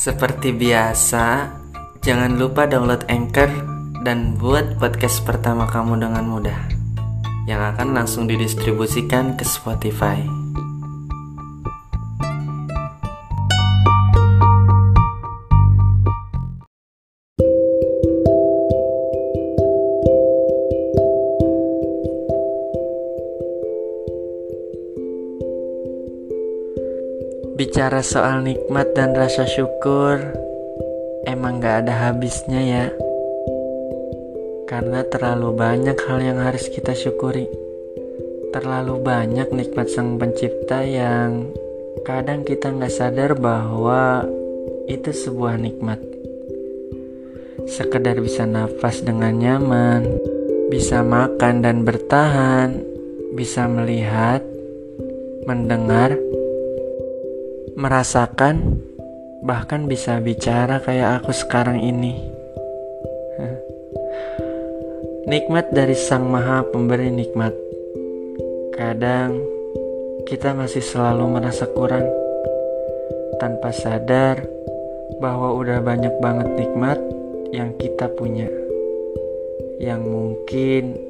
Seperti biasa, jangan lupa download Anchor dan buat podcast pertama kamu dengan mudah yang akan langsung didistribusikan ke Spotify. Bicara soal nikmat dan rasa syukur, emang gak ada habisnya ya. Karena terlalu banyak hal yang harus kita syukuri. Terlalu banyak nikmat sang pencipta yang kadang kita gak sadar bahwa itu sebuah nikmat. Sekedar bisa nafas dengan nyaman, bisa makan dan bertahan, bisa melihat, mendengar, merasakan, bahkan bisa bicara kayak aku sekarang ini. Nikmat dari Sang Maha Pemberi nikmat. Kadang kita masih selalu merasa kurang tanpa sadar bahwa udah banyak banget nikmat yang kita punya yang mungkin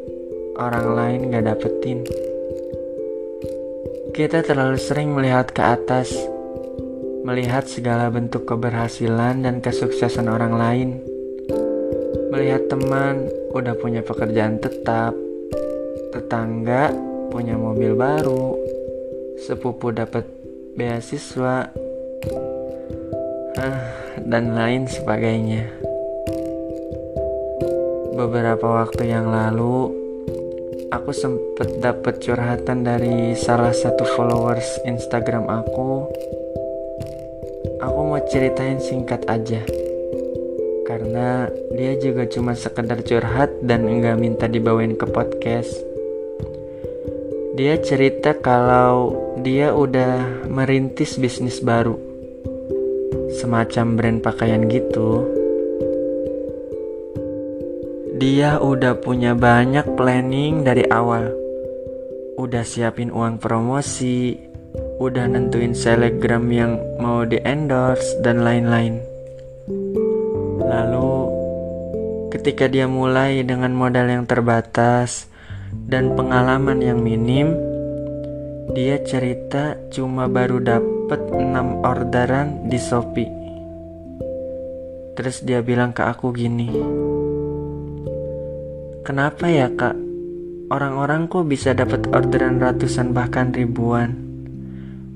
orang lain gak dapetin. Kita terlalu sering melihat ke atas melihat segala bentuk keberhasilan dan kesuksesan orang lain, melihat teman udah punya pekerjaan tetap, tetangga punya mobil baru, sepupu dapat beasiswa, ah, dan lain sebagainya. Beberapa waktu yang lalu, aku sempat dapat curhatan dari salah satu followers Instagram aku Aku mau ceritain singkat aja. Karena dia juga cuma sekedar curhat dan enggak minta dibawain ke podcast. Dia cerita kalau dia udah merintis bisnis baru. Semacam brand pakaian gitu. Dia udah punya banyak planning dari awal. Udah siapin uang promosi udah nentuin selebgram yang mau di endorse dan lain-lain. Lalu ketika dia mulai dengan modal yang terbatas dan pengalaman yang minim, dia cerita cuma baru dapet 6 orderan di Shopee. Terus dia bilang ke aku gini, Kenapa ya kak? Orang-orang kok bisa dapat orderan ratusan bahkan ribuan?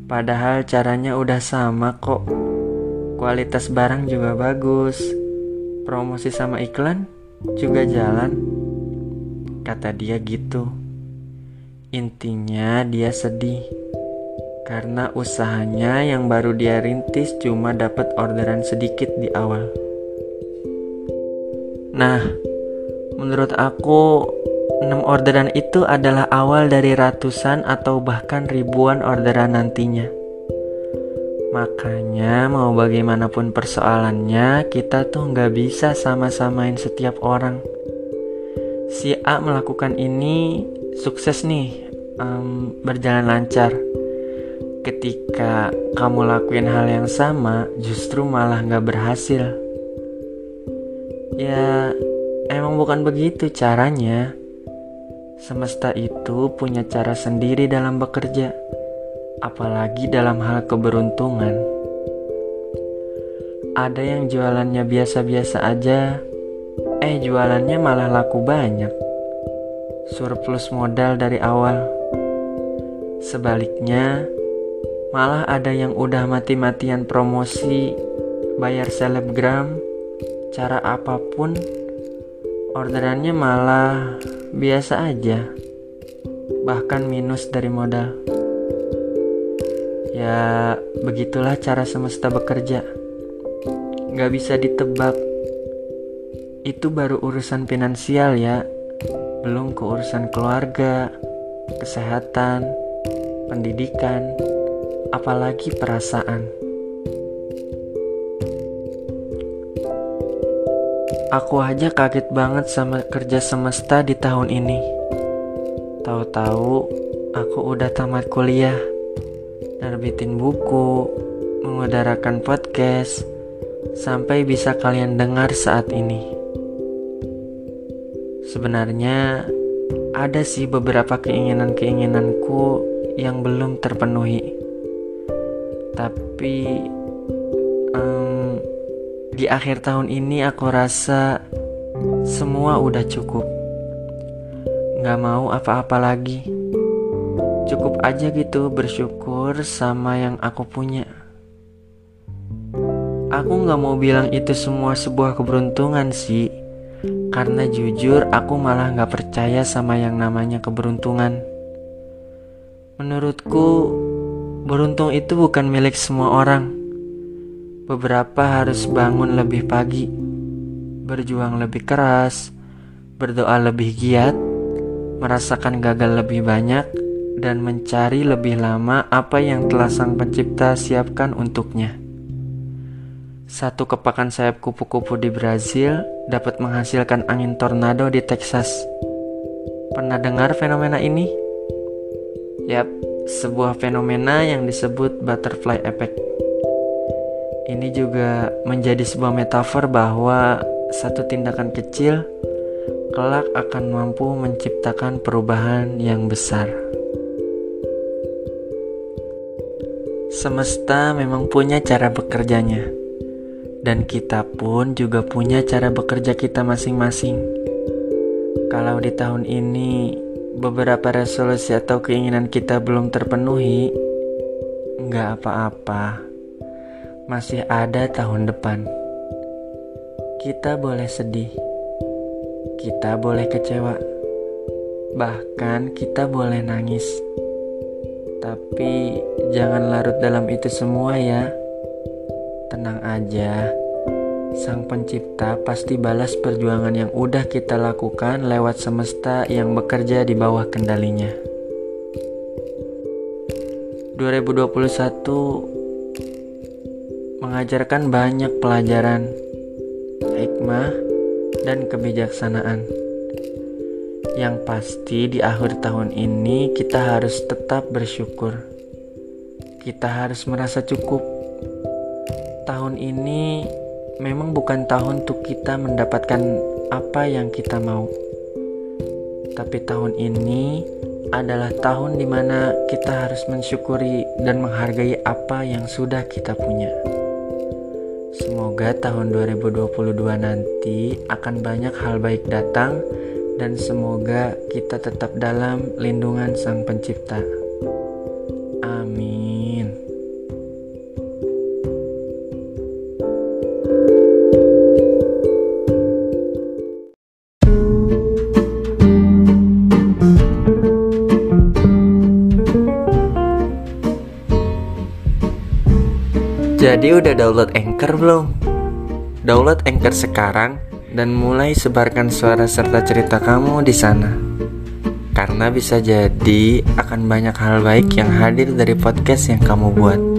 Padahal caranya udah sama kok. Kualitas barang juga bagus. Promosi sama iklan juga jalan. Kata dia gitu. Intinya dia sedih. Karena usahanya yang baru dia rintis cuma dapat orderan sedikit di awal. Nah, menurut aku 6 orderan itu adalah awal dari ratusan atau bahkan ribuan orderan nantinya. Makanya mau bagaimanapun persoalannya kita tuh nggak bisa sama-samain setiap orang. Si A melakukan ini sukses nih, um, berjalan lancar. Ketika kamu lakuin hal yang sama, justru malah nggak berhasil. Ya, emang bukan begitu caranya. Semesta itu punya cara sendiri dalam bekerja, apalagi dalam hal keberuntungan. Ada yang jualannya biasa-biasa aja, eh jualannya malah laku banyak. Surplus modal dari awal. Sebaliknya, malah ada yang udah mati-matian promosi, bayar selebgram, cara apa pun, orderannya malah biasa aja, bahkan minus dari modal. Ya, begitulah cara semesta bekerja. Gak bisa ditebak. Itu baru urusan finansial ya, belum ke urusan keluarga, kesehatan, pendidikan, apalagi perasaan. Aku aja kaget banget sama kerja semesta di tahun ini. Tahu-tahu aku udah tamat kuliah, nerbitin buku, mengudarakan podcast, sampai bisa kalian dengar saat ini. Sebenarnya ada sih beberapa keinginan-keinginanku yang belum terpenuhi. Tapi um, di akhir tahun ini aku rasa semua udah cukup. Gak mau apa-apa lagi. Cukup aja gitu bersyukur sama yang aku punya. Aku gak mau bilang itu semua sebuah keberuntungan sih Karena jujur aku malah gak percaya sama yang namanya keberuntungan Menurutku beruntung itu bukan milik semua orang Beberapa harus bangun lebih pagi Berjuang lebih keras Berdoa lebih giat Merasakan gagal lebih banyak dan mencari lebih lama apa yang telah Sang Pencipta siapkan untuknya. Satu kepakan sayap kupu-kupu di Brazil dapat menghasilkan angin tornado di Texas. Pernah dengar fenomena ini? Yap, sebuah fenomena yang disebut butterfly effect. Ini juga menjadi sebuah metafor bahwa satu tindakan kecil kelak akan mampu menciptakan perubahan yang besar. Semesta memang punya cara bekerjanya, dan kita pun juga punya cara bekerja kita masing-masing. Kalau di tahun ini beberapa resolusi atau keinginan kita belum terpenuhi, nggak apa-apa, masih ada tahun depan. Kita boleh sedih, kita boleh kecewa, bahkan kita boleh nangis tapi jangan larut dalam itu semua ya. Tenang aja. Sang pencipta pasti balas perjuangan yang udah kita lakukan lewat semesta yang bekerja di bawah kendalinya. 2021 mengajarkan banyak pelajaran, hikmah, dan kebijaksanaan. Yang pasti di akhir tahun ini kita harus tetap bersyukur. Kita harus merasa cukup. Tahun ini memang bukan tahun untuk kita mendapatkan apa yang kita mau. Tapi tahun ini adalah tahun di mana kita harus mensyukuri dan menghargai apa yang sudah kita punya. Semoga tahun 2022 nanti akan banyak hal baik datang dan semoga kita tetap dalam lindungan Sang Pencipta. Amin. Jadi udah download Anchor belum? Download Anchor sekarang dan mulai sebarkan suara serta cerita kamu di sana. Karena bisa jadi akan banyak hal baik yang hadir dari podcast yang kamu buat.